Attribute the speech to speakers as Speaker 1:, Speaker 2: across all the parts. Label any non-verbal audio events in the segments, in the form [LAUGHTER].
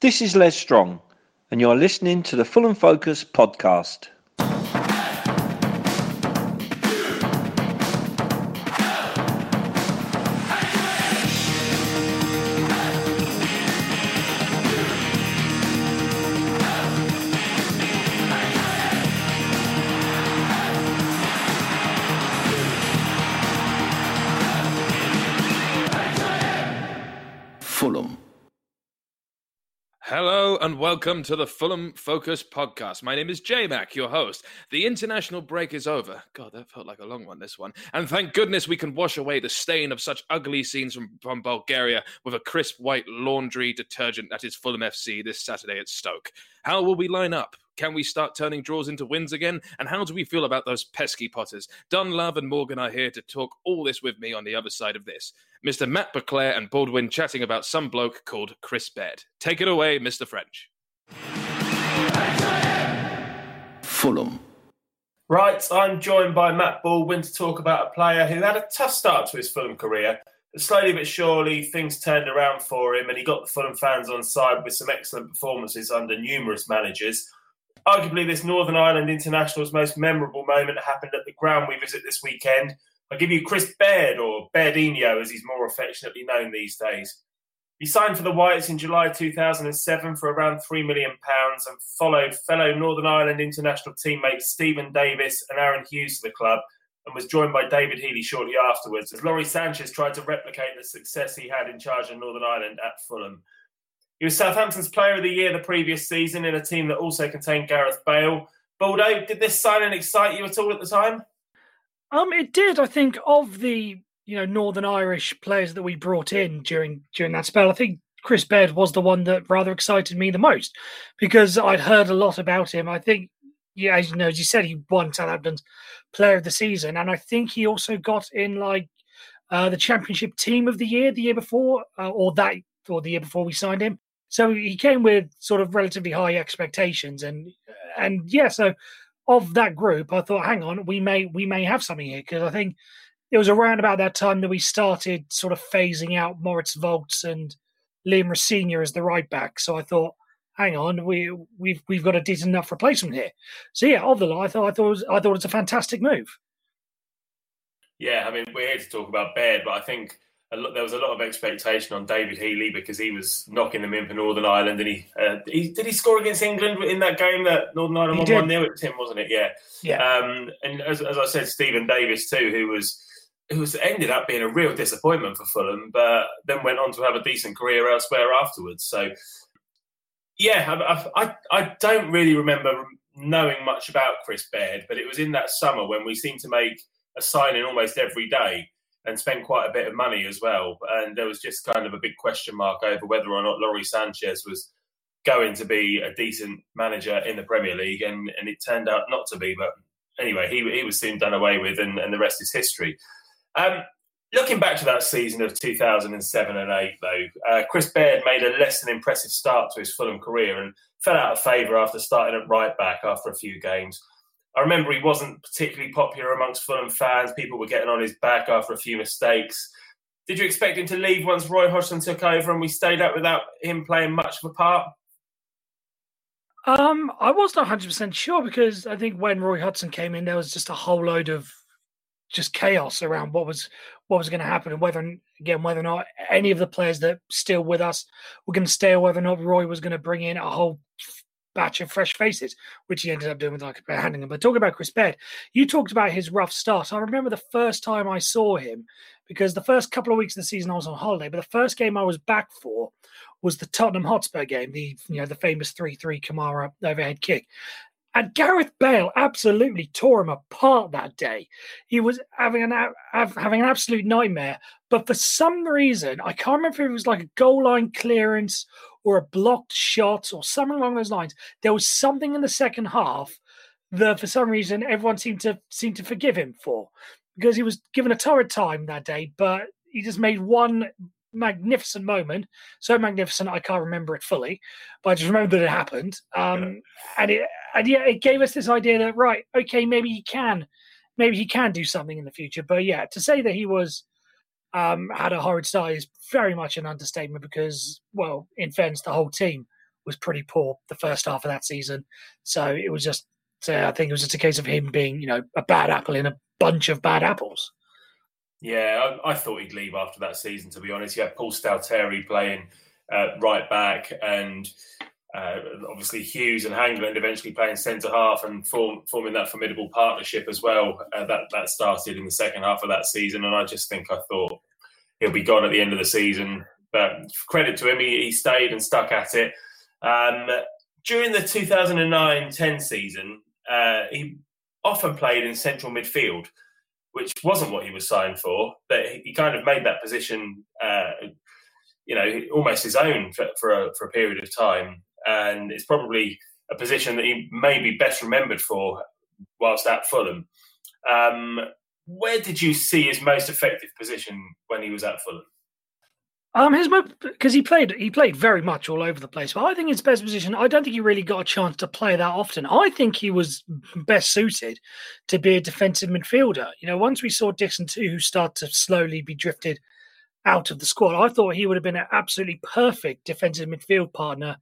Speaker 1: This is Les Strong, and you're listening to the Fulham Focus podcast.
Speaker 2: Welcome to the Fulham Focus podcast. My name is J Mac, your host. The international break is over. God, that felt like a long one, this one. And thank goodness we can wash away the stain of such ugly scenes from, from Bulgaria with a crisp white laundry detergent that is Fulham FC this Saturday at Stoke. How will we line up? Can we start turning draws into wins again? And how do we feel about those pesky potters? Don Love and Morgan are here to talk all this with me on the other side of this. Mr. Matt Beclair and Baldwin chatting about some bloke called Chris Baird. Take it away, Mr. French.
Speaker 3: Fulham.
Speaker 4: Right, I'm joined by Matt Baldwin to talk about a player who had a tough start to his Fulham career, but slowly but surely things turned around for him and he got the Fulham fans on side with some excellent performances under numerous managers. Arguably, this Northern Ireland International's most memorable moment happened at the ground we visit this weekend. I give you Chris Baird, or Bairdinho as he's more affectionately known these days. He signed for the Whites in July 2007 for around £3 million and followed fellow Northern Ireland international teammates Stephen Davis and Aaron Hughes to the club and was joined by David Healy shortly afterwards as Lawrie Sanchez tried to replicate the success he had in charge of Northern Ireland at Fulham. He was Southampton's Player of the Year the previous season in a team that also contained Gareth Bale. Baldo, did this signing excite you at all at the time?
Speaker 5: Um, it did. I think of the you know Northern Irish players that we brought in during during that spell, I think Chris Baird was the one that rather excited me the most because I'd heard a lot about him. I think, yeah, as you know, as you said, he won Southampton's Player of the Season, and I think he also got in like uh, the Championship Team of the Year the year before, uh, or that or the year before we signed him. So he came with sort of relatively high expectations, and and yeah, so of that group, I thought, hang on, we may we may have something here because I think it was around about that time that we started sort of phasing out Moritz Volz and Liam Rosenior as the right back. So I thought, hang on, we we've we've got a decent enough replacement here. So yeah, of the lot, I thought I thought it was, I thought it was a fantastic move.
Speaker 4: Yeah, I mean, we're here to talk about Baird, but I think lot, there was a lot of expectation on David Healy because he was knocking them in for Northern Ireland, and he, uh, he did he score against England in that game that Northern Ireland won one 0 at Tim, wasn't it? Yeah,
Speaker 5: yeah.
Speaker 4: Um, and as, as I said, Stephen Davis too, who was who was ended up being a real disappointment for Fulham, but then went on to have a decent career elsewhere afterwards. So, yeah, I, I, I don't really remember knowing much about Chris Baird, but it was in that summer when we seemed to make a signing almost every day and spent quite a bit of money as well. And there was just kind of a big question mark over whether or not Lawrie Sanchez was going to be a decent manager in the Premier League, and, and it turned out not to be. But anyway, he, he was soon done away with, and, and the rest is history. Um, looking back to that season of 2007 and 8, though, uh, Chris Baird made a less than impressive start to his Fulham career and fell out of favour after starting at right back after a few games. I remember he wasn't particularly popular amongst Fulham fans. People were getting on his back after a few mistakes. Did you expect him to leave once Roy Hodgson took over and we stayed up without him playing much of a part?
Speaker 5: Um, I wasn't 100% sure because I think when Roy Hodgson came in, there was just a whole load of just chaos around what was what was going to happen and whether again whether or not any of the players that still with us were going to stay or whether or not Roy was going to bring in a whole batch of fresh faces, which he ended up doing with like handing But talking about Chris Baird, you talked about his rough start. I remember the first time I saw him because the first couple of weeks of the season I was on holiday, but the first game I was back for was the Tottenham Hotspur game, the you know the famous three three Kamara overhead kick. And Gareth Bale absolutely tore him apart that day. He was having an having an absolute nightmare. But for some reason, I can't remember if it was like a goal line clearance or a blocked shot or something along those lines. There was something in the second half that, for some reason, everyone seemed to seem to forgive him for because he was given a torrid time that day. But he just made one magnificent moment, so magnificent I can't remember it fully, but I just remember that it happened. Um, and it and yeah, it gave us this idea that right, okay, maybe he can, maybe he can do something in the future. But yeah, to say that he was um, had a horrid start is very much an understatement because, well, in fairness, the whole team was pretty poor the first half of that season. So it was just, uh, I think it was just a case of him being, you know, a bad apple in a bunch of bad apples.
Speaker 4: Yeah, I, I thought he'd leave after that season. To be honest, you had Paul Stalteri playing uh, right back, and uh, obviously Hughes and Hangeland eventually playing centre half and form, forming that formidable partnership as well. Uh, that that started in the second half of that season, and I just think I thought he'll be gone at the end of the season. But credit to him, he, he stayed and stuck at it. Um, during the 2009-10 season, uh, he often played in central midfield, which wasn't what he was signed for, but he kind of made that position, uh, you know, almost his own for, for a, for a period of time and it's probably a position that he may be best remembered for whilst at Fulham. Um, where did you see his most effective position when he was at Fulham?
Speaker 5: Um, his because he played he played very much all over the place. But I think his best position. I don't think he really got a chance to play that often. I think he was best suited to be a defensive midfielder. You know, once we saw Dickson Etuhu start to slowly be drifted out of the squad, I thought he would have been an absolutely perfect defensive midfield partner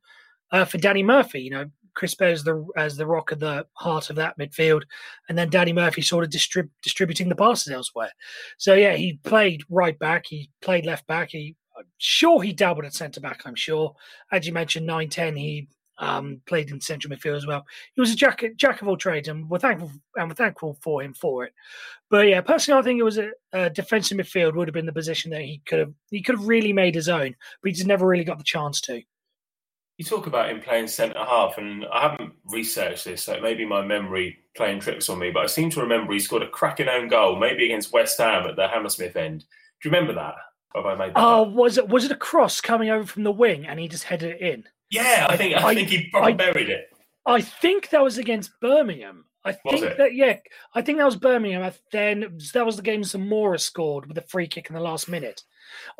Speaker 5: uh, for Danny Murphy. You know, Chris Baird as the as the rock of the heart of that midfield, and then Danny Murphy sort of distrib- distributing the passes elsewhere. So yeah, he played right back, he played left back. He I'm sure he dabbled at centre back. I'm sure, as you mentioned, nine ten. He um, played in central midfield as well. He was a jack jack of all trades, and we're thankful and we're thankful for him for it. But yeah, personally, I think it was a, a defensive midfield would have been the position that he could have he could have really made his own, but he just never really got the chance to.
Speaker 4: You talk about him playing centre half, and I haven't researched this, so maybe my memory playing tricks on me, but I seem to remember he scored a cracking own goal, maybe against West Ham at the Hammersmith end. Do you remember that? Have I made?
Speaker 5: Oh, up? was it was it a cross coming over from the wing and he just headed it in?
Speaker 4: Yeah, I think I, I think he probably I, buried it.
Speaker 5: I think that was against Birmingham. I think that yeah, I think that was Birmingham. Then that was the game Zamora scored with a free kick in the last minute.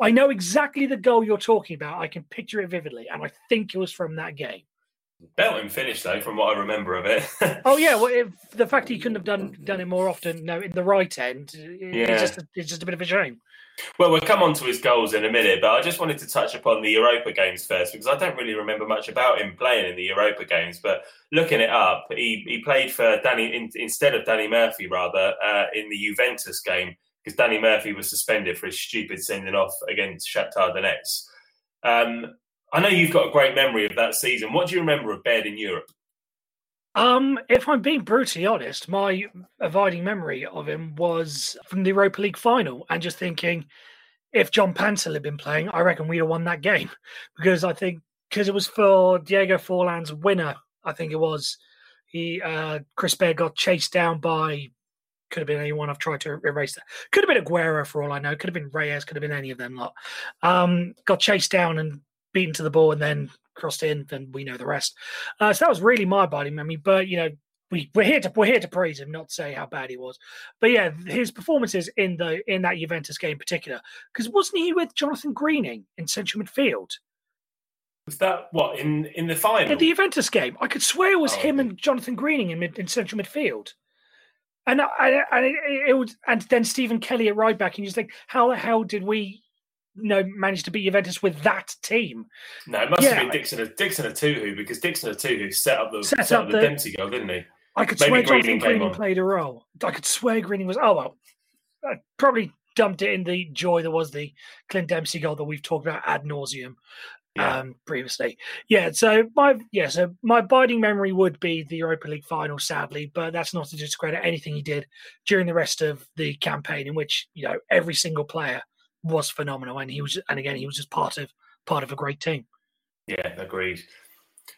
Speaker 5: I know exactly the goal you're talking about. I can picture it vividly, and I think it was from that game.
Speaker 4: Belting finish though, from what I remember of it. [LAUGHS]
Speaker 5: oh yeah, well, if, the fact he couldn't have done done it more often, no, in the right end, yeah. it's just a, it's just a bit of a shame.
Speaker 4: Well, we'll come on to his goals in a minute, but I just wanted to touch upon the Europa games first because I don't really remember much about him playing in the Europa games. But looking it up, he, he played for Danny in, instead of Danny Murphy rather uh, in the Juventus game because Danny Murphy was suspended for his stupid sending off against Shakhtar Donetsk. Um, I know you've got a great memory of that season. What do you remember of Baird in Europe?
Speaker 5: Um, if I'm being brutally honest, my abiding memory of him was from the Europa League final, and just thinking, if John Paintsil had been playing, I reckon we'd have won that game [LAUGHS] because I think because it was for Diego Forlan's winner, I think it was. He uh, Chris Baird got chased down by could have been anyone. I've tried to erase that. Could have been Aguero for all I know. Could have been Reyes. Could have been any of them lot. Um, got chased down and beaten to the ball, and then crossed in. Then we know the rest. Uh, so that was really my body memory. But you know, we we're here to we're here to praise him, not say how bad he was. But yeah, his performances in the in that Juventus game in particular, because wasn't he with Jonathan Greening in central midfield?
Speaker 4: Was that what in in the final?
Speaker 5: In the Juventus game, I could swear it was oh, him and Jonathan Greening in mid, in central midfield. And I, I, it, it was, and then Stephen Kelly at right back, and you just think, how the hell did we, you know, manage to beat Juventus with that team?
Speaker 4: No, it must yeah. have been Dixon, Dickson Etuhu because Dickson Etuhu set up the set, set up, the, the Dempsey goal, didn't he?
Speaker 5: I could Maybe swear Jonathan Greening played a role. I could swear Greening was. Oh well, I probably dumped it in the joy that was the Clint Dempsey goal that we've talked about ad nauseum yeah. um, previously. Yeah, so my yeah, so my abiding memory would be the Europa League final, sadly, but that's not to discredit anything he did during the rest of the campaign, in which you know every single player was phenomenal, and he was, and again, he was just part of part of a great team.
Speaker 4: Yeah, agreed.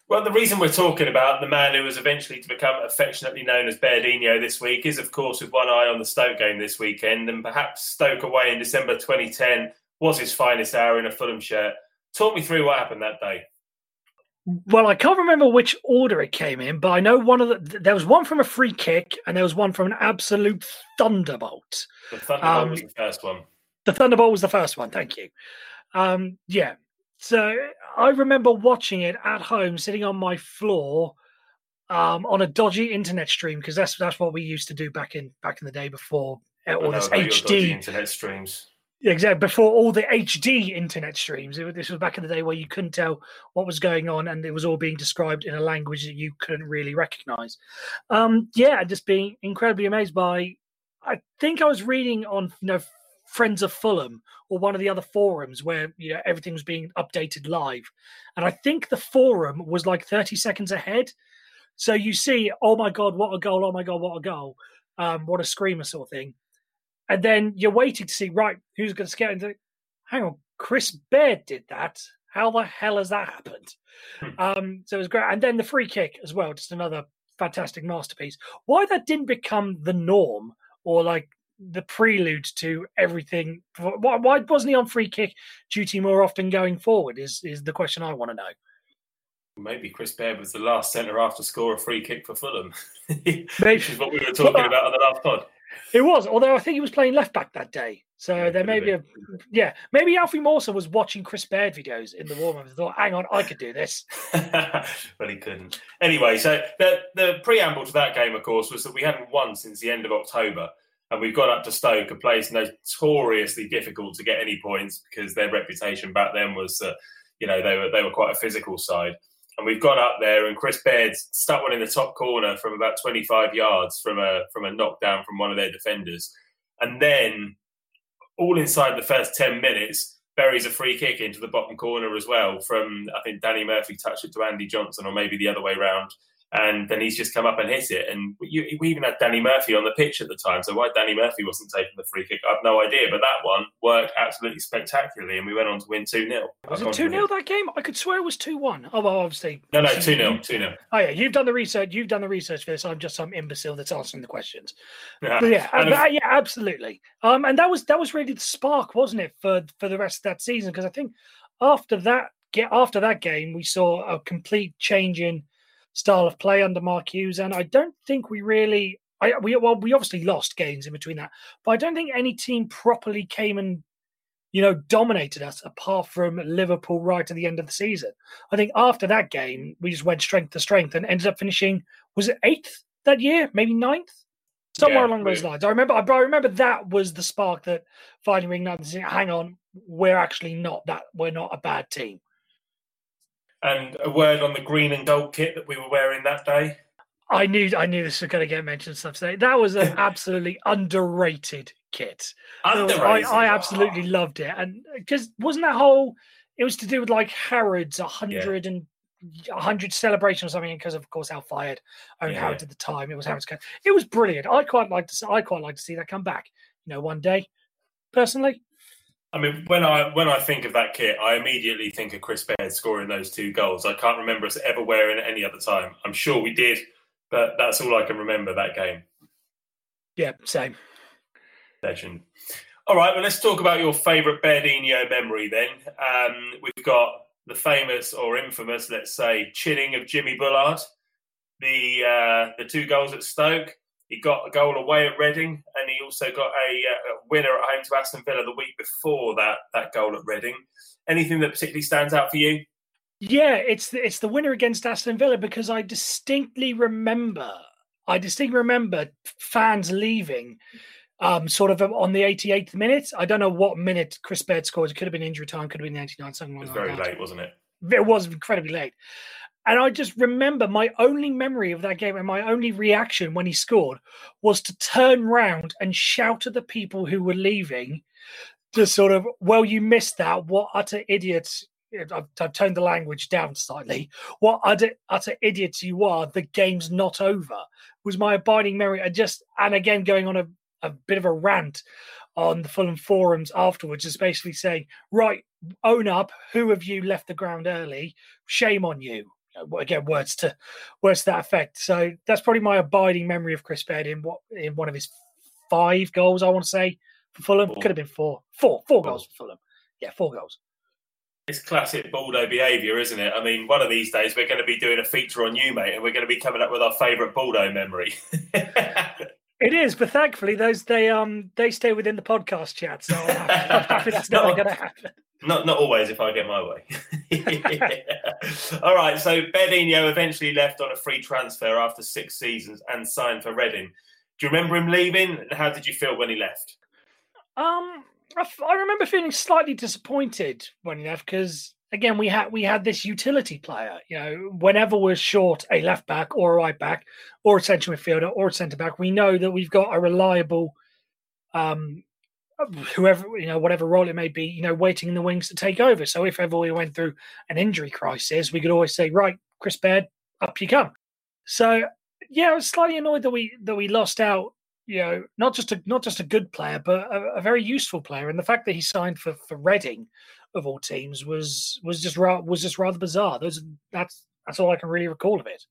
Speaker 4: Well, the reason we're talking about the man who was eventually to become affectionately known as Bairdinho this week is, of course, with one eye on the Stoke game this weekend, and perhaps Stoke away in December 2010 was his finest hour in a Fulham shirt. Talk me through what happened that day.
Speaker 5: Well, I can't remember which order it came in, but I know one of the there was one from a free kick and there was one from an absolute thunderbolt.
Speaker 4: The thunderbolt um, was the first one.
Speaker 5: The thunderbolt was the first one. Thank you. Um, yeah. So I remember watching it at home, sitting on my floor um, on a dodgy internet stream because that's that's what we used to do back in back in the day before all this HD
Speaker 4: internet streams.
Speaker 5: Yeah, exactly. Before all the HD internet streams, it, this was back in the day where you couldn't tell what was going on, and it was all being described in a language that you couldn't really recognize. Um, yeah, just being incredibly amazed by. I think I was reading on you know Friends of Fulham or one of the other forums where you know everything was being updated live, and I think the forum was like thirty seconds ahead. So you see, oh my god, what a goal! Oh my god, what a goal! Um, what a screamer sort of thing and then you're waiting to see right who's going to get into. Hang on, Chris Baird did that. How the hell has that happened? Hmm. Um, so it was great, and then the free kick as well, just another fantastic masterpiece. Why that didn't become the norm or like the prelude to everything? Why, why wasn't he on free kick duty more often going forward? Is is the question I want to know.
Speaker 4: Maybe Chris Baird was the last centre after score a free kick for Fulham, [LAUGHS] Maybe. which is what we were talking about on the last pod.
Speaker 5: It was, although I think he was playing left back that day. So yeah, there may be a yeah, maybe Alfie Mawson was watching Chris Baird videos in the warm up and thought, hang on, I could do this. [LAUGHS]
Speaker 4: but he couldn't. Anyway, so the the preamble to that game, of course, was that we hadn't won since the end of October. And we've got up to Stoke, a place notoriously difficult to get any points because their reputation back then was that, you know, they were they were quite a physical side. And we've gone up there, and Chris Baird stuck one in the top corner from about 25 yards from a from a knockdown from one of their defenders, and then all inside the first 10 minutes, buries a free kick into the bottom corner as well from I think Danny Murphy touched it to Andy Johnson, or maybe the other way round and then he's just come up and hit it. And we, we even had Danny Murphy on the pitch at the time, so why Danny Murphy wasn't taking the free kick, I've no idea. But that one worked absolutely spectacularly, and we went on to win two 0
Speaker 5: Was it two 0 that game? I could swear it was two one. Oh well, obviously.
Speaker 4: No, no, two 0 two 0
Speaker 5: Oh yeah, you've done the research. You've done the research for this. I'm just some imbecile that's answering the questions. [LAUGHS] Yeah, but yeah, uh, yeah, absolutely. Um, and that was that was really the spark, wasn't it, for for the rest of that season? Because I think after that get after that game, we saw a complete change in style of play under Mark Hughes, and I don't think we really. I, we well, we obviously lost games in between that, but I don't think any team properly came and you know dominated us apart from Liverpool right at the end of the season. I think after that game, we just went strength to strength and ended up finishing was it eighth that year, maybe ninth, somewhere yeah, along those lines. I remember, I remember that was the spark that finally ignited. Hang on, we're actually not that. We're not a bad team.
Speaker 4: And a word on the green and gold kit that we were wearing that day.
Speaker 5: I knew I knew this was going to get mentioned some today. That was an [LAUGHS] absolutely underrated kit. Underrated. I, I absolutely oh. loved it, and because wasn't that whole? It was to do with like Harrods, a hundred yeah. and a hundred celebration or something. Because of course, Al Fayed owned yeah. Harrods at the time. It was Harrods. It was brilliant. I quite like to. I quite like to see that come back. You know, one day, personally.
Speaker 4: I mean, when I when I think of that kit, I immediately think of Chris Baird scoring those two goals. I can't remember us ever wearing it any other time. I'm sure we did, but that's all I can remember that game.
Speaker 5: Yeah, same.
Speaker 4: Legend. All right, well, let's talk about your favourite Bairdinho memory then. Um, we've got the famous or infamous, let's say, chinning of Jimmy Bullard, the uh, the two goals at Stoke, he got a goal away at Reading, and he also got a, uh, a, winner at home to Aston Villa the week before that that goal at Reading. Anything that particularly stands out for you?
Speaker 5: Yeah, it's the, it's the winner against Aston Villa because I distinctly remember, I distinctly remember fans leaving, um, sort of on the 88th minute. I don't know what minute Chris Baird scored. It could have been injury time, could have been 89, something like
Speaker 4: that. It was very late, wasn't it?
Speaker 5: It was incredibly late. And I just remember my only memory of that game and my only reaction when he scored was to turn round and shout at the people who were leaving, to sort of, well, you missed that. What utter idiots. I've, I've toned the language down slightly. What utter, utter idiots you are. The game's not over was my abiding memory. And just, and again, going on a, a bit of a rant on the Fulham forums afterwards, is basically saying, right, own up. Who of you left the ground early? Shame on you again words to words to that effect. So that's probably my abiding memory of Chris Baird in what in one of his five goals. I want to say for Fulham four. could have been four, four, four goals for Fulham. Yeah, four goals.
Speaker 4: It's classic Baldo behaviour, isn't it? I mean, one of these days we're going to be doing a feature on you, mate, and we're going to be coming up with our favourite Baldo memory. [LAUGHS]
Speaker 5: It is, but thankfully those they um they stay within the podcast chat, so I'm happy that's never going to [LAUGHS] happen.
Speaker 4: Not not always if I get my way. [LAUGHS] All right, so Bairdinho eventually left on a free transfer after six seasons and signed for Reading. Do you remember him leaving? And how did you feel when he left?
Speaker 5: Um, I, f- I remember feeling slightly disappointed when he left because again we had we had this utility player. You know, whenever we're short a left back or a right back or a central midfielder or a centre back, we know that we've got a reliable, um, whoever you know, whatever role it may be, you know, waiting in the wings to take over. So if ever we went through an injury crisis, we could always say, right, Chris Baird, up you come. So yeah, I was slightly annoyed that we that we lost out you know, not just a not just a good player, but a, a, very useful player. And the fact that he signed for for Reading, of all teams, was was just ra- was just rather bizarre. Those that's that's all I can really recall of it.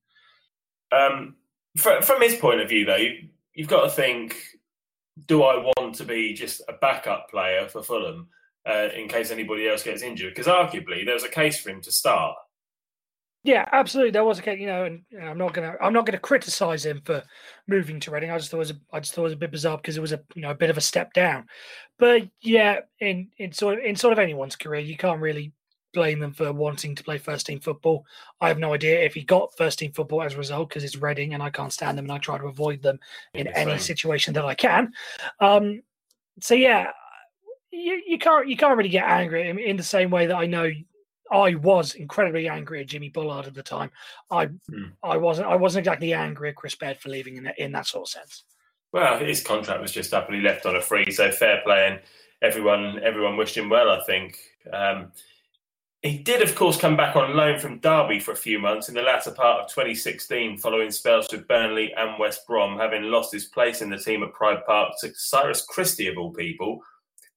Speaker 4: Um, from, from his point of view, though, you, you've got to think: Do I want to be just a backup player for Fulham uh, in case anybody else gets injured? Because arguably, there was a case for him to start.
Speaker 5: Yeah, absolutely. There was a case, you know, and you know, I'm not gonna I'm not gonna criticize him for moving to Reading. I just thought it was a, I just thought it was a bit bizarre because it was a you know a bit of a step down. But yeah, in in sort of in sort of anyone's career, you can't really blame them for wanting to play first team football. I have no idea if he got first team football as a result because it's Reading and I can't stand them and I try to avoid them in any situation that I can. Um, so yeah, you, you can't you can't really get angry in the same way that I know I was incredibly angry at Jimmy Bullard at the time. I hmm. I wasn't I wasn't exactly angry at Chris Baird for leaving in that, in that sort of sense.
Speaker 4: Well, his contract was just up and he left on a free, so fair play, and everyone everyone wished him well. I think um, he did, of course, come back on loan from Derby for a few months in the latter part of 2016, following spells with Burnley and West Brom, having lost his place in the team at Pride Park to Cyrus Christie of all people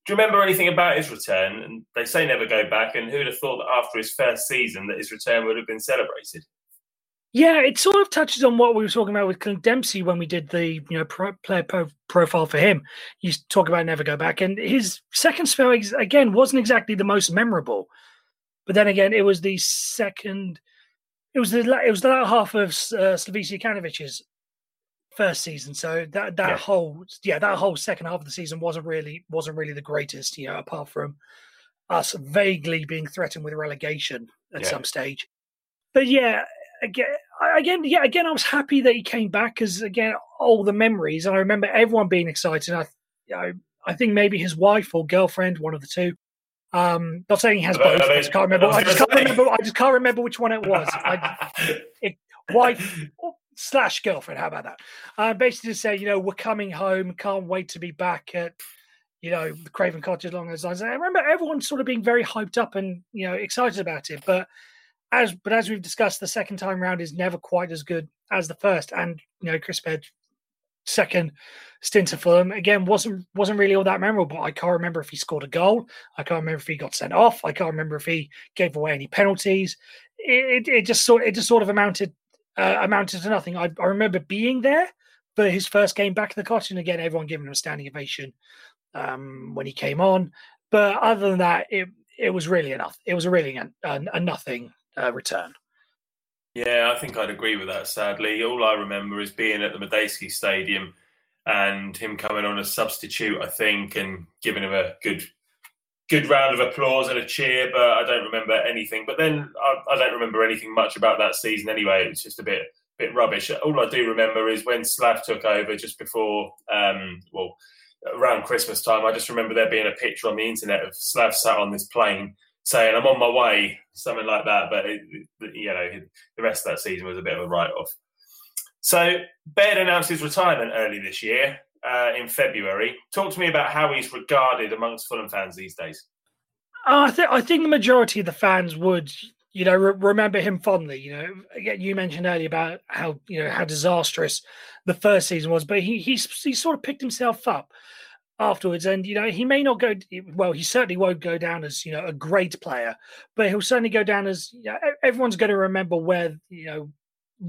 Speaker 4: do you remember anything about his return? And they say never go back. And who'd have thought that after his first season that his return would have been celebrated?
Speaker 5: Yeah, it sort of touches on what we were talking about with Clint Dempsey when we did the you know pro, player pro, profile for him. You talk about never go back, and his second spell again wasn't exactly the most memorable. But then again, it was the second. It was the it was the latter half of uh, Slavisa Jokanovic's first season. So that that yeah. whole yeah that whole second half of the season wasn't really wasn't really the greatest. You know, apart from us vaguely being threatened with relegation at yeah. some stage. But yeah, again, again, yeah, again, I was happy that he came back because again, all the memories, and I remember everyone being excited. I, you know, I think maybe his wife or girlfriend, one of the two. Um, not saying he has both. I just can't remember. I just can't remember. I just can't remember which one it was. I, it, [LAUGHS] wife slash girlfriend. How about that? Uh, basically, to say, you know, we're coming home, can't wait to be back at, you know, the Craven Cottage along those lines. And I remember everyone sort of being very hyped up and you know excited about it. But as but as we've discussed, the second time round is never quite as good as the first. And you know, Chris Baird second stint of Fulham again wasn't wasn't really all that memorable. But I can't remember if he scored a goal. I can't remember if he got sent off. I can't remember if he gave away any penalties. It, it, it just sort it just sort of amounted uh, amounted to nothing. I, I, remember being there for his first game back in the cotton again, everyone giving him a standing ovation um, when he came on. But other than that, it it was really enough. It was really a, a, a nothing uh, return.
Speaker 4: Yeah, I think I'd agree with that. Sadly, all I remember is being at the Madejski Stadium and him coming on as substitute. I think and giving him a good good round of applause and a cheer, but I don't remember anything. But then I, I, don't remember anything much about that season anyway. It's just a bit bit rubbish. All I do remember is when Slav took over just before, um, well, around Christmas time. I just remember there being a picture on the internet of Slav sat on this plane saying, "I'm on my way," something like that. But it, you know, the rest of that season was a bit of a write off. So Baird announced his retirement early this year uh, in February. Talk to me about how he's regarded amongst Fulham fans these days.
Speaker 5: Uh, I think I think the majority of the fans would, you know, re- remember him fondly. You know, again, you mentioned earlier about how you know how disastrous the first season was, but he he's he sort of picked himself up afterwards, and you know he may not go well. He certainly won't go down as you know a great player, but he'll certainly go down as you know, everyone's going to remember where you know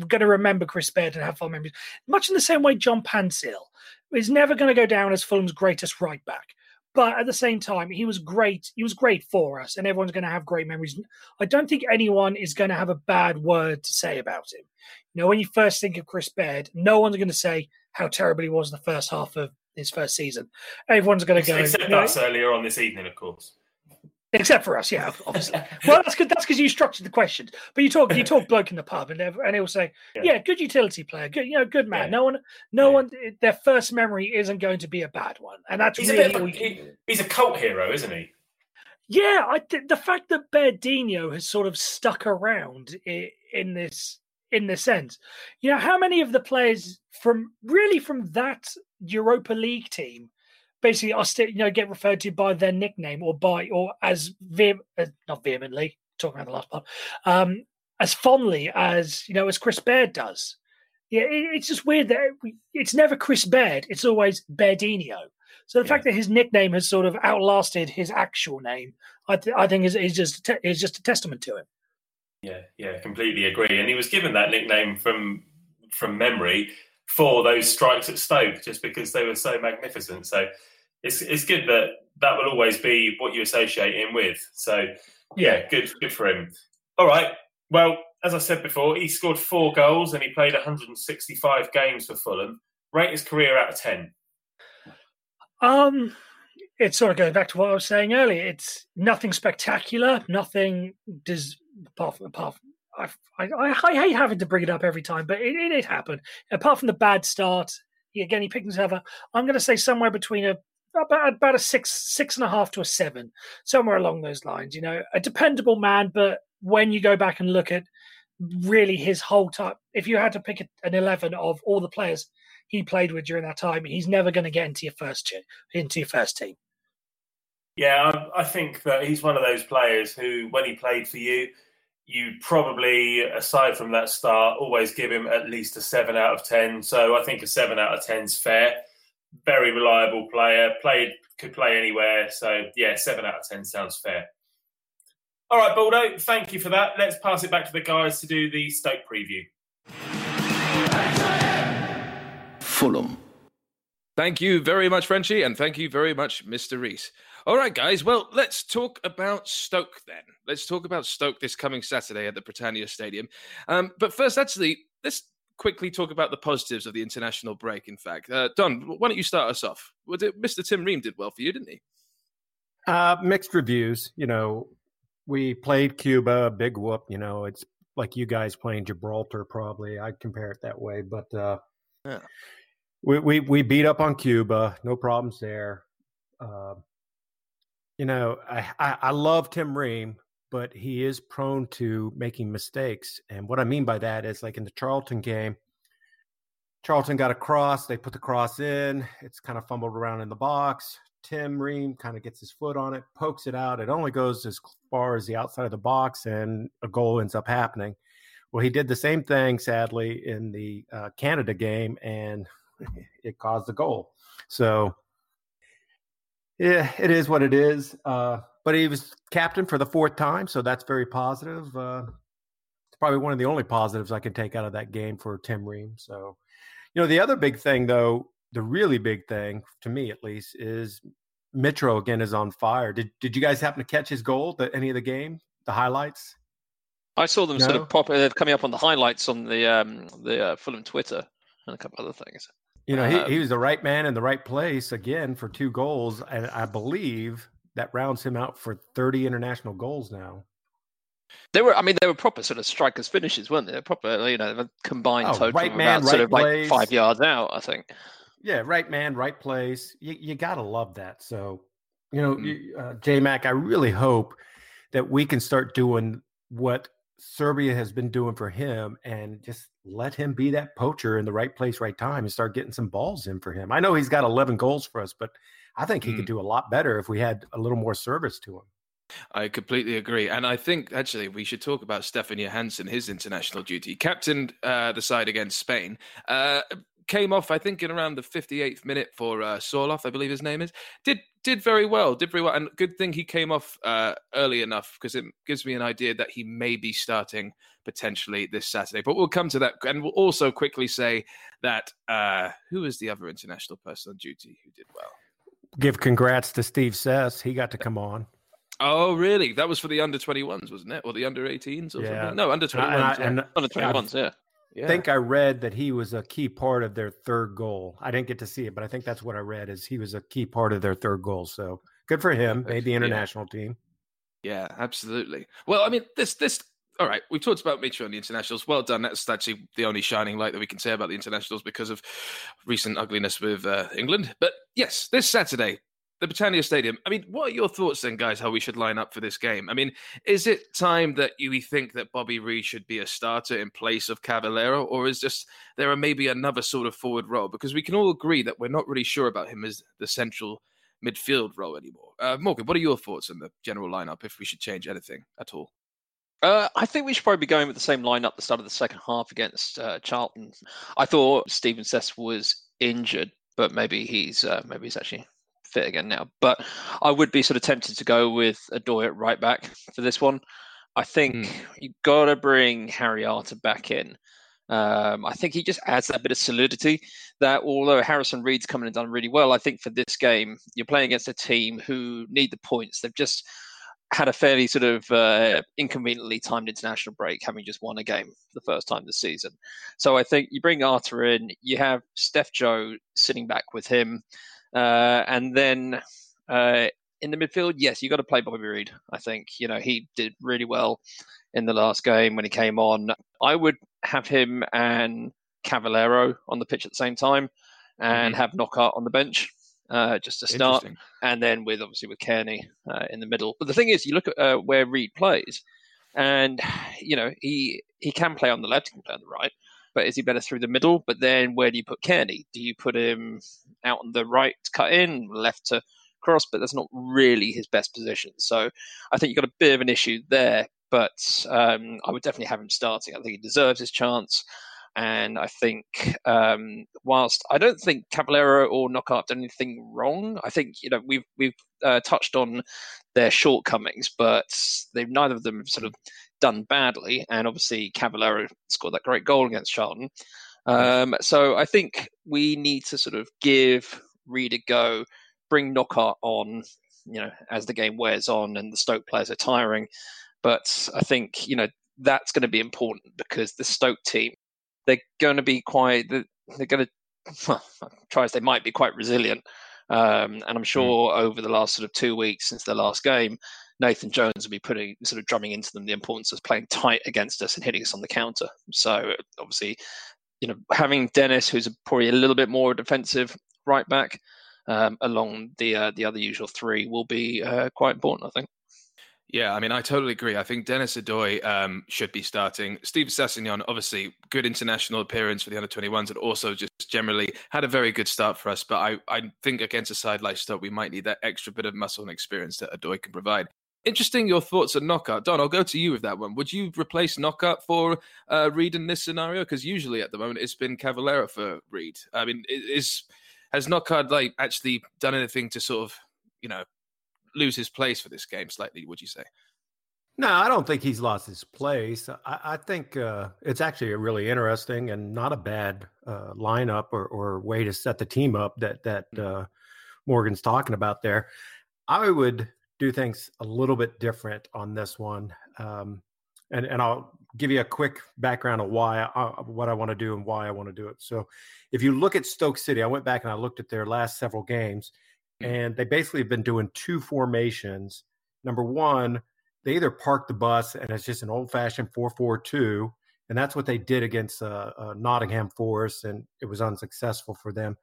Speaker 5: going to remember Chris Baird and have fond memories. Much in the same way John Paintsil is never going to go down as Fulham's greatest right back. But at the same time, he was great. He was great for us, and everyone's going to have great memories. I don't think anyone is going to have a bad word to say about him. You know, when you first think of Chris Baird, no one's going to say how terrible he was in the first half of his first season. Everyone's going to go.
Speaker 4: Except you know, us earlier on this evening, of course.
Speaker 5: Except for us, yeah, obviously. [LAUGHS] well, that's good. That's because you structured the questions. But you talk, you talk bloke in the pub, and and he'll say, yeah. "Yeah, good utility player, good, you know, good man." Yeah. No one, no yeah. one, their first memory isn't going to be a bad one, and that's
Speaker 4: he's
Speaker 5: really
Speaker 4: a, he, he's a cult hero, isn't he?
Speaker 5: Yeah, I th- the fact that Bairdinho has sort of stuck around in, in this in this sense, you know, how many of the players from really from that Europa League team basically are still you know get referred to by their nickname or by or as vehem- uh, not vehemently talking about the last part um as fondly as you know as Chris Baird does. Yeah, it, it's just weird that we, it's never Chris Baird; it's always Bairdinho. So the yeah. fact that his nickname has sort of outlasted his actual name, I, th- I think is, is just te- is just a testament to him.
Speaker 4: Yeah, yeah, completely agree. And he was given that nickname from from memory for those strikes at Stoke, just because they were so magnificent. So it's it's good that that will always be what you associate him with. So yeah, good good for him. All right. Well, as I said before, he scored four goals and he played 165 games for Fulham. Rate his career out of ten.
Speaker 5: Um, it sort of goes back to what I was saying earlier. It's nothing spectacular, nothing does apart from apart from, I, I, I, hate having to bring it up every time, but it, it, it happened. Apart from the bad start, he, again he picked himself up. I'm going to say somewhere between a about about a six six and a half to a seven, somewhere along those lines. You know, a dependable man, but when you go back and look at really his whole time, if you had to pick an eleven of all the players he played with during that time, he's never going to get into your first into your first team.
Speaker 4: Yeah, I, I think that he's one of those players who, when he played for you, you probably, aside from that start, always give him at least a seven out of ten. So I think a seven out of ten is fair very reliable player. Played could play anywhere. So yeah, seven out of ten sounds fair. All right, Baldo, thank you for that. Let's pass it back to the guys to do the Stoke preview.
Speaker 3: Fulham.
Speaker 2: Thank you very much, Frenchie, and thank you very much, Mr. Reese. All right, guys. Well, let's talk about Stoke then. Let's talk about Stoke this coming Saturday at the Britannia Stadium. Um, but first, actually, let's quickly talk about the positives of the international break. In fact, uh, Don, why don't you start us off? Was it Mr. Tim Ream did well for you, didn't he?
Speaker 6: Uh, mixed reviews. You know, we played Cuba, big whoop. You know, it's like you guys playing Gibraltar. Probably, I'd compare it that way. But uh, yeah. we, we we beat up on Cuba, no problems there. Uh, you know, I, I, I love Tim Ream, but he is prone to making mistakes. And what I mean by that is like in the Charlton game, Charlton got a cross, they put the cross in, it's kind of fumbled around in the box. Tim Ream kind of gets his foot on it, pokes it out. It only goes as far as the outside of the box, and a goal ends up happening. Well, he did the same thing, sadly, in the uh, Canada game, and [LAUGHS] it caused the goal. So, yeah, it is what it is. Uh, but he was captain for the fourth time, so that's very positive. Uh, it's probably one of the only positives I can take out of that game for Tim Ream. So, you know, the other big thing, though, the really big thing to me at least, is Mitro again is on fire. Did Did you guys happen to catch his goal? The, any of the game, the highlights?
Speaker 7: I saw them no? sort of pop uh, coming up on the highlights on the um, the uh, Fulham Twitter and a couple other things.
Speaker 6: You know, he, um, he was the right man in the right place again for two goals, and I believe that rounds him out for 30 international goals now.
Speaker 7: They were, I mean, they were proper sort of strikers finishes, weren't they? proper, you know, combined oh, total
Speaker 6: right man, right
Speaker 7: sort of
Speaker 6: place.
Speaker 7: like five yards out, I think.
Speaker 6: Yeah, right man, right place. You, you gotta love that. So, you know, mm. uh, J Mac, I really hope that we can start doing what Serbia has been doing for him and just let him be that poacher in the right place, right time, and start getting some balls in for him. I know he's got 11 goals for us, but I think he mm. could do a lot better if we had a little more service to him.
Speaker 2: I completely agree. And I think actually we should talk about Stefan Johansen, his international duty. Captained uh, the side against Spain. Uh, came off, I think, in around the 58th minute for uh, Sorloth, I believe his name is. Did did very well, did very well. And good thing he came off uh, early enough because it gives me an idea that he may be starting potentially this Saturday. But we'll come to that. And we'll also quickly say that uh, who is the other international person on duty who did well?
Speaker 6: Give congrats to Steve Sess. He got to come on.
Speaker 2: Oh, really? That was for the under 21s, wasn't it? Or the under 18s? Or yeah. Something? No, under 21s.
Speaker 7: And, and, under 21s, yeah.
Speaker 6: I think I read that he was a key part of their third goal. I didn't get to see it, but I think that's what I read is he was a key part of their third goal. So good for him. Made the international yeah. team.
Speaker 2: Yeah, absolutely. Well, I mean, this this all right. we've talked about Mitchell and the internationals. Well done. That's actually the only shining light that we can say about the internationals because of recent ugliness with uh, England. But yes, this Saturday, the Britannia Stadium. I mean, what are your thoughts then, guys? How we should line up for this game? I mean, is it time that you think that Bobby Reid should be a starter in place of Cavaleiro, or is just there maybe another sort of forward role? Because we can all agree that we're not really sure about him as the central midfield role anymore. Uh, Morgan, what are your thoughts on the general lineup? If we should change anything at all?
Speaker 7: Uh, I think we should probably be going with the same lineup at the start of the second half against uh, Charlton. I thought Steven Sess was injured, but maybe he's uh, maybe he's actually fit again now. But I would be sort of tempted to go with Odoi at right back for this one. I think mm. you've got to bring Harry Arter back in. Um, I think he just adds that bit of solidity that although Harrison Reed's come in and done really well, I think for this game, you're playing against a team who need the points. They've just had a fairly sort of uh, inconveniently timed international break, having just won a game for the first time this season. So I think you bring Arter in, you have Steph Joe sitting back with him. Uh, and then uh, in the midfield, yes, you got to play Bobby Reid. I think you know he did really well in the last game when he came on. I would have him and Cavaleiro on the pitch at the same time, and mm-hmm. have Knockaert on the bench. Uh, just to start, and then with obviously with Cairney uh, in the middle. But the thing is, you look at uh, where Reid plays, and you know he he can play on the left, he can play on the right, but is he better through the middle? But then where do you put Cairney? Do you put him out on the right to cut in, left to cross? But that's not really his best position. So I think you've got a bit of an issue there. But um, I would definitely have him starting. I think he deserves his chance. And I think, um, whilst I don't think Cavaleiro or Knockaert did anything wrong, I think you know we've we've uh, touched on their shortcomings, but they've neither of them have sort of done badly. And obviously, Cavaleiro scored that great goal against Charlton. Um, so I think we need to sort of give Reid a go, bring Knockaert on, you know, as the game wears on and the Stoke players are tiring. But I think, you know, that's going to be important because the Stoke team, they're going to be quite, they're going [LAUGHS] to, well, try as they might be quite resilient. Um, and I'm sure mm. over the last sort of two weeks since their last game, Nathan Jones will be putting sort of drumming into them the importance of playing tight against us and hitting us on the counter. So obviously, you know, having Dennis, who's probably a little bit more defensive right back, um, along the uh, the other usual three, will be uh, quite important. I think.
Speaker 2: Yeah, I mean, I totally agree. I think Dennis Odoi um, should be starting. Steve Sessegnon, obviously, good international appearance for the under 21s, and also just generally had a very good start for us. But I, I think against a side like Stoke, we might need that extra bit of muscle and experience that Odoi can provide. Interesting your thoughts on Knockaert. Don, I'll go to you with that one. Would you replace Knockaert for uh, Reid in this scenario? Because usually at the moment it's been Cavaleiro for Reid. I mean, is has Knockaert like actually done anything to sort of, you know, lose his place for this game slightly, would you say?
Speaker 6: No, I don't think he's lost his place. I, I think uh, it's actually a really interesting and not a bad uh, lineup or, or, way to set the team up that that hmm. uh, Morgan's talking about there. I would do things a little bit different on this one. Um, and, and I'll give you a quick background of why I, what I want to do and why I want to do it. So, if you look at Stoke City, I went back and I looked at their last several games. And they basically have been doing two formations. Number one, they either park the bus and it's just an old fashioned 4 4 2, and that's what they did against uh, uh, Nottingham Forest, and it was unsuccessful for them.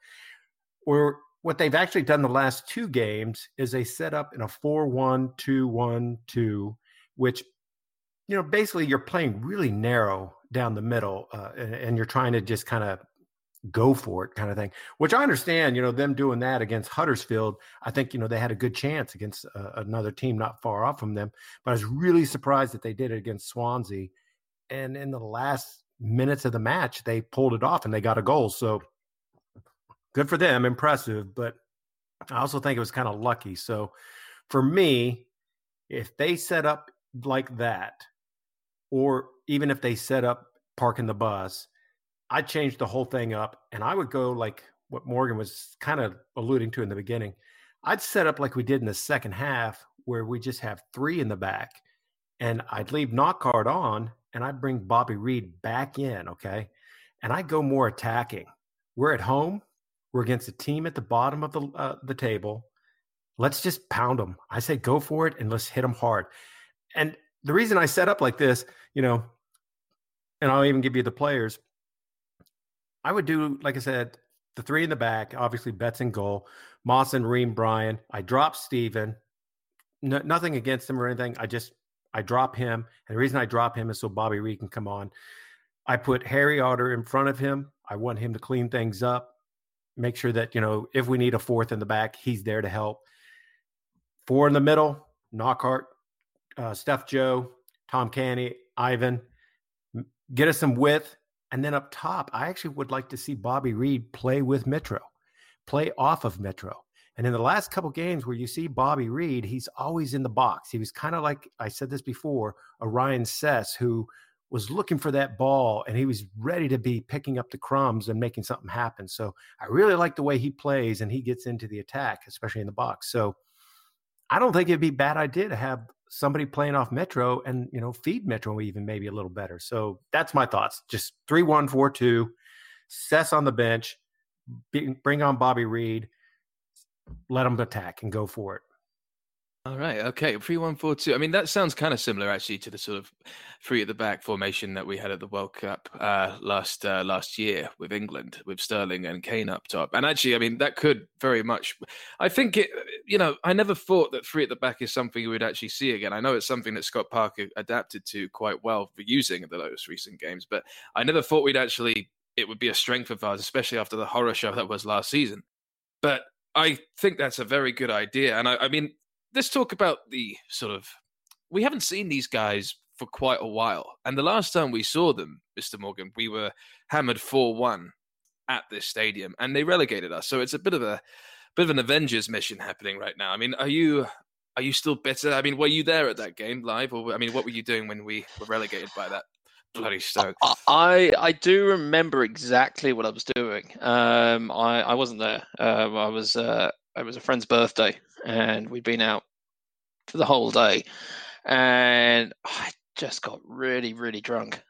Speaker 6: Or what they've actually done the last two games is they set up in a 4-1-2-1-2 which you know basically you're playing really narrow down the middle uh, and, and, you're trying to just kind of go for it kind of thing which i understand you know them doing that against huddersfield i think you know they had a good chance against uh, another team not far off from them but i was really surprised that they did it against swansea and in the last minutes of the match they pulled it off and they got a goal so good for them, impressive. But I also think it was kind of lucky. So for me, if they set up like that, or even if they set up parking the bus, I'd change the whole thing up and I would go like what Morgan was kind of alluding to in the beginning. I'd set up like we did in the second half, where we just have three in the back, and I'd leave Knockaert on and I'd bring Bobby Reid back in, okay? And I'd go more attacking. We're at home. We're against a team at the bottom of the uh, the table. let's just pound them. I say go for it and let's hit them hard. And the reason I set up like this, you know, and I'll even give you the players. I would do, like I said, the three in the back, obviously Betts and goal, Moss and Ream, Bryan. I drop Steven. No, nothing against him or anything. I just I drop him. And the reason I drop him is so Bobby Reid can come on. I put Harry Arter in front of him. I want him to clean things up, make sure that, you know, if we need a fourth in the back, he's there to help. Four in the middle, Knockaert, uh, Steph Joe, Tom Cairney, Ivan. Get us some width. And then up top, I actually would like to see Bobby Reid play with Mitro, play off of Mitro. And in the last couple games where you see Bobby Reid, he's always in the box. He was kind of like I said this before, a Ryan Sess who was looking for that ball and he was ready to be picking up the crumbs and making something happen. So I really like the way he plays and he gets into the attack, especially in the box. So I don't think it'd be a bad idea to have somebody playing off Mitro and you know feed Mitro even maybe a little better. So that's my thoughts. Just three one four two, Sess on the bench, bring on Bobby Reid, let them attack and go for it.
Speaker 2: All right. Okay. Three one four two. I mean, that sounds kind of similar actually to the sort of three at the back formation that we had at the World Cup uh, last uh, last year with England, with Sterling and Kane up top. And actually, I mean, that could very much. I think it. You know, I never thought that three at the back is something we would actually see again. I know it's something that Scott Parker adapted to quite well for using in the most recent games, but I never thought we'd actually it would be a strength of ours, especially after the horror show that was last season. But I think that's a very good idea. And I, I mean, let's talk about the sort of we haven't seen these guys for quite a while. And the last time we saw them, Mr. Morgan, we were hammered 4 1 at this stadium and they relegated us. So it's a bit of a bit of an Avengers mission happening right now. I mean, are you are you still bitter? I mean, were you there at that game live or I mean, what were you doing when we were relegated by that bloody Stoke?
Speaker 7: I I do remember exactly what I was doing. Um I I wasn't there. Um I was uh it was a friend's birthday and we'd been out for the whole day, and I just got really, really drunk.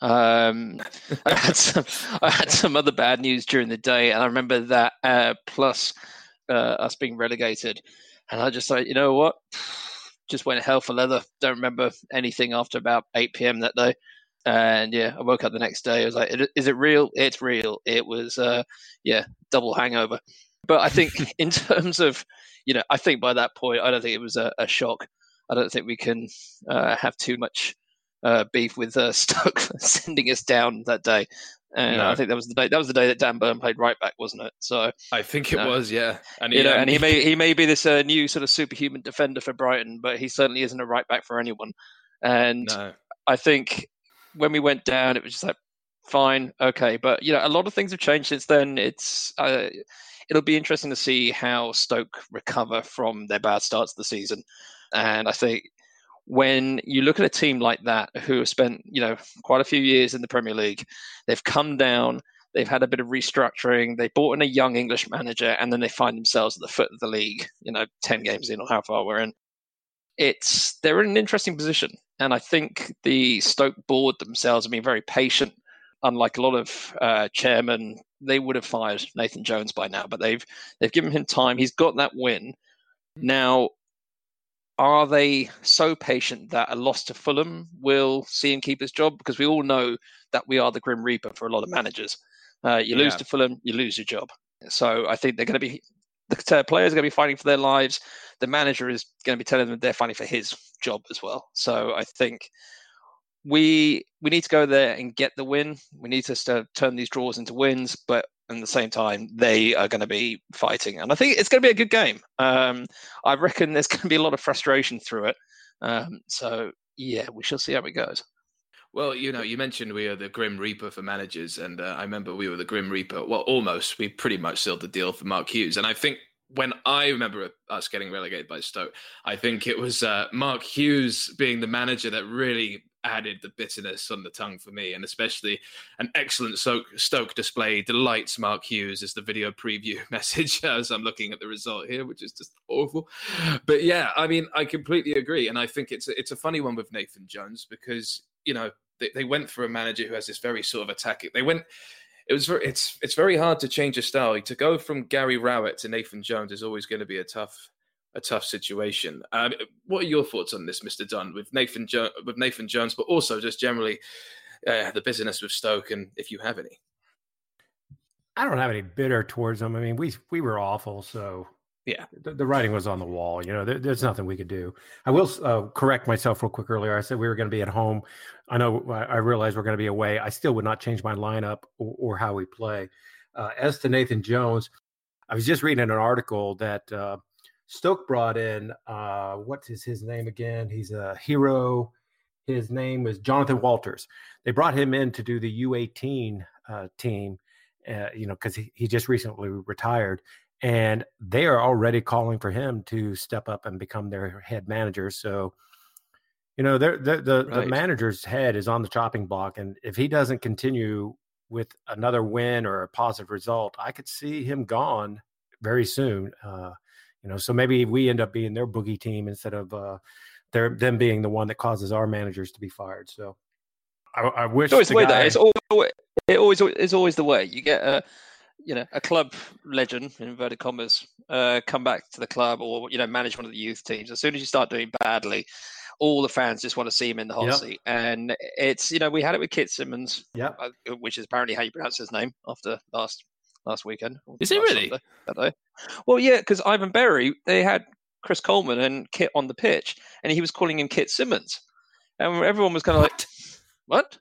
Speaker 7: Um, [LAUGHS] I had some, I had some other bad news during the day, and I remember that uh, plus uh, us being relegated, and I just thought, you know what, [SIGHS] just went hell for leather. Don't remember anything after about eight p.m. that day. And yeah, I woke up the next day. I was like, "Is it real? It's real." It was, uh, yeah, double hangover. But I think [LAUGHS] in terms of you know, I think by that point, I don't think it was a, a shock. I don't think we can uh, have too much uh, beef with uh, [LAUGHS] Stoke sending us down that day. And no. I think that was the day. That was the day that Dan Burn played right back, wasn't it? So
Speaker 2: I think it know, was, yeah.
Speaker 7: And he, you know, um, and he may he may be this uh, new sort of superhuman defender for Brighton, but he certainly isn't a right back for anyone. And no. I think when we went down, it was just like fine, okay. But you know, a lot of things have changed since then. It's uh, it'll be interesting to see how Stoke recover from their bad starts of the season. And I think when you look at a team like that who have spent, you know, quite a few years in the Premier League, they've come down, they've had a bit of restructuring, they bought in a young English manager, and then they find themselves at the foot of the league, you know, 10 games in or how far we're in. It's they're in an interesting position. And I think the Stoke board themselves have been very patient unlike a lot of uh, chairmen, they would have fired Nathan Jones by now, but they've they've given him time. He's got that win. Now, are they so patient that a loss to Fulham will see him keep his job? Because we all know that we are the Grim Reaper for a lot of managers. Uh, you lose yeah. to Fulham, you lose your job. So I think they're going to be the players are going to be fighting for their lives. The manager is going to be telling them they're fighting for his job as well. So I think we we need to go there and get the win. We need to turn these draws into wins, but at the same time, they are going to be fighting, and I think it's going to be a good game. Um, I reckon there's [LAUGHS] going to be a lot of frustration through it. Um, so yeah, we shall see how it goes.
Speaker 2: Well, you know, you mentioned we are the Grim Reaper for managers, and uh, I remember we were the Grim Reaper. Well, almost. We pretty much sealed the deal for Mark Hughes, and I think when I remember us getting relegated by Stoke, I think it was uh, Mark Hughes being the manager that really added the bitterness on the tongue for me, and especially an excellent Stoke display delights Mark Hughes as the video preview [LAUGHS] message as I'm looking at the result here, which is just awful. But yeah, I mean, I completely agree, and I think it's a, it's a funny one with Nathan Jones because you know they, they went for a manager who has this very sort of attacking. They went. It was very, it's it's very hard to change a style. To go from Gary Rowett to Nathan Jones is always going to be a tough a tough situation. Um, what are your thoughts on this, Mister Dunn, with Nathan jo- with Nathan Jones, but also just generally uh, the business with Stoke, and if you have any?
Speaker 6: I don't have any bitter towards them. I mean, we we were awful, so
Speaker 2: yeah,
Speaker 6: the, the writing was on the wall. You know, there, there's nothing we could do. I will uh, correct myself real quick. Earlier, I said we were going to be at home. I know I, I realize we're going to be away. I still would not change my lineup or, or how we play. Uh, as to Nathan Jones, I was just reading an article that uh, Stoke brought in. Uh, what is his name again? He's a hero. His name is Jonathan Walters. They brought him in to do the U18 uh, team, uh, you know, because he, he just recently retired and they are already calling for him to step up and become their head manager. So, you know, the the, right. the manager's head is on the chopping block, and if he doesn't continue with another win or a positive result, I could see him gone very soon. Uh, you know, so maybe we end up being their boogie team instead of uh, their them being the one that causes our managers to be fired. So, I, I wish
Speaker 7: it's always
Speaker 6: the
Speaker 7: way
Speaker 6: guy,
Speaker 7: that it's always it always is always the way. You get a you know a club legend in inverted commas uh, come back to the club or you know manage one of the youth teams. As soon as you start doing badly all the fans just want to see him in the hot yep. seat. And it's you know we had it with kit simmons
Speaker 6: yeah
Speaker 7: uh, which is apparently how you pronounce his name after last last weekend.
Speaker 2: Is it really?
Speaker 7: Sunday, well yeah because ivan berry they had chris coleman and kit on the pitch and he was calling him kit simmons. And everyone was kind of like what?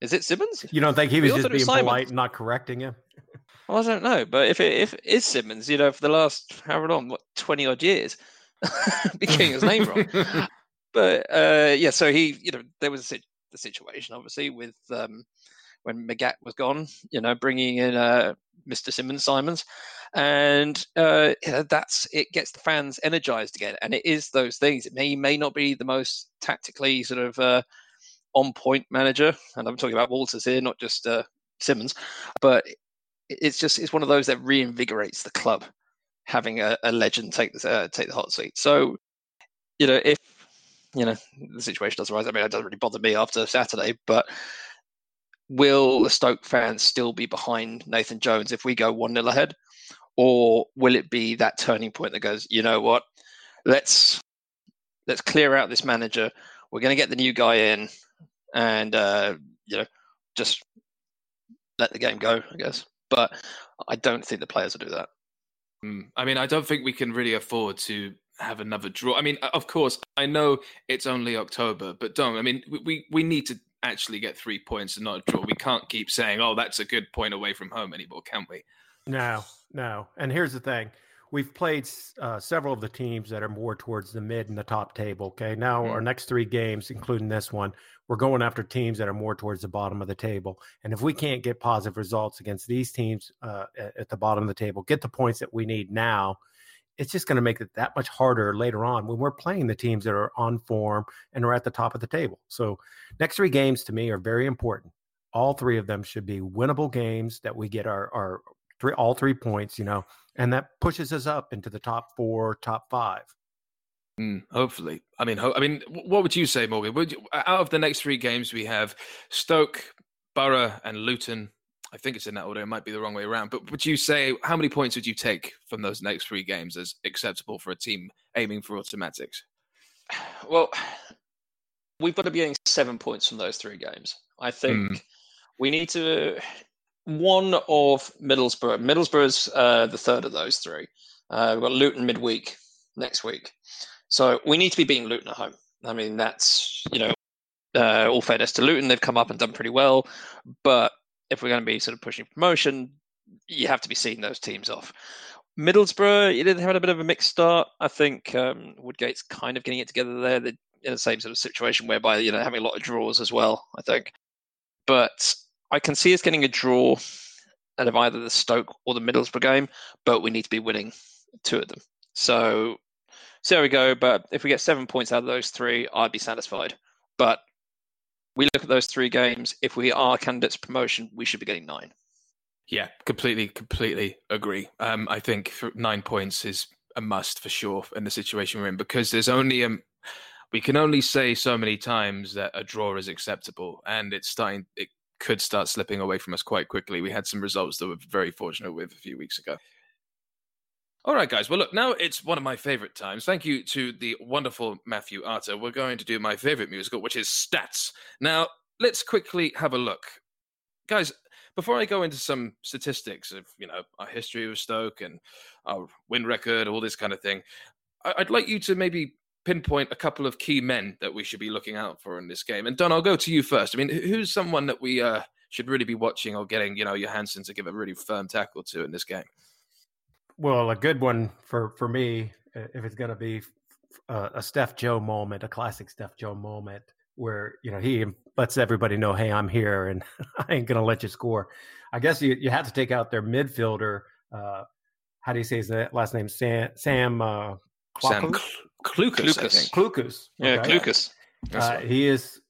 Speaker 7: Is it simmons?
Speaker 6: You don't think he was just being polite and not correcting him?
Speaker 7: Well, I don't know, but if it if it is Simmons, you know, for the last however long, what twenty odd years, [LAUGHS] be getting his name wrong. [LAUGHS] but uh, yeah, so he, you know, there was a, the situation obviously with um, when Magath was gone, you know, bringing in uh, Mr. Simmons Simons, and uh, that's it gets the fans energized again, and it is those things. It may may not be the most tactically sort of uh, on point manager, and I'm talking about Walters here, not just uh, Simmons, but it's just it's one of those that reinvigorates the club having a, a legend take the uh, take the hot seat. So, you know, if you know the situation does arise, I mean, it doesn't really bother me after Saturday, but will the Stoke fans still be behind Nathan Jones if we go one 0 ahead, or will it be that turning point that goes, you know what, let's let's clear out this manager. We're going to get the new guy in, and uh, you know, just let the game go. I guess but I don't think the players will do that.
Speaker 2: Mm. I mean, I don't think we can really afford to have another draw. I mean, of course, I know it's only October, but don't. I mean, we we need to actually get three points and not a draw. We can't keep saying, "Oh, that's a good point away from home" anymore, can we?
Speaker 6: No, no. And here's the thing: we've played uh, several of the teams that are more towards the mid and the top table. Okay, now mm-hmm. our next three games, including this one, we're going after teams that are more towards the bottom of the table. And if we can't get positive results against these teams uh, at the bottom of the table, get the points that we need now, it's just going to make it that much harder later on when we're playing the teams that are on form and are at the top of the table. So, next three games to me are very important. All three of them should be winnable games that we get our, our three all three points, you know, and that pushes us up into the top four, top five.
Speaker 2: Mm, hopefully, I mean, ho- I mean, what would you say, Morgan? Would you, out of the next three games, we have Stoke, Borough, and Luton. I think it's in that order. It might be the wrong way around. But would you say how many points would you take from those next three games as acceptable for a team aiming for automatics? [SIGHS]
Speaker 7: Well, we've got to be getting seven points from those three games. I think mm. we need to one of Middlesbrough. Middlesbrough's uh, the third of those three. Uh, we've got Luton midweek next week. So we need to be beating Luton at home. I mean, that's, you know, uh, all fairness to Luton, they've come up and done pretty well. But if we're going to be sort of pushing promotion, you have to be seeing those teams off. Middlesbrough, you they had a bit of a mixed start. I think um, Woodgate's kind of getting it together there. They're in the same sort of situation whereby, you know, having a lot of draws as well, I think. But I can see us getting a draw out of either the Stoke or the Middlesbrough game, but we need to be winning two of them. So, so there we go. But if we get seven points out of those three, I'd be satisfied. But we look at those three games. If we are candidates promotion, we should be getting nine.
Speaker 2: Yeah, completely, completely agree. Um, I think nine points is a must for sure in the situation we're in because there's only um, we can only say so many times that a draw is acceptable, and it's starting. It could start slipping away from us quite quickly. We had some results that we're very fortunate with a few weeks ago. All right, guys. Well, look, now it's one of my favorite times. Thank you to the wonderful Matthew Arter. We're going to do my favorite musical, which is Stats. Now, let's quickly have a look. Guys, before I go into some statistics of, you know, our history of Stoke and our win record, all this kind of thing, I'd like you to maybe pinpoint a couple of key men that we should be looking out for in this game. And Don, I'll go to you first. I mean, who's someone that we uh, should really be watching or getting, you know, Johansen to give a really firm tackle to in this game?
Speaker 6: Well, a good one for for me, if it's going to be a, a Steph Joe moment, a classic Steph Joe moment, where you know he lets everybody know, "Hey, I'm here, and [LAUGHS] I ain't going to let you score." I guess you you have to take out their midfielder. Uh, how do you say his last name? Sam Sam uh,
Speaker 2: Sam Clucas.
Speaker 6: Clucas. Clucas.
Speaker 7: Yeah, Clucas.
Speaker 6: Uh, he is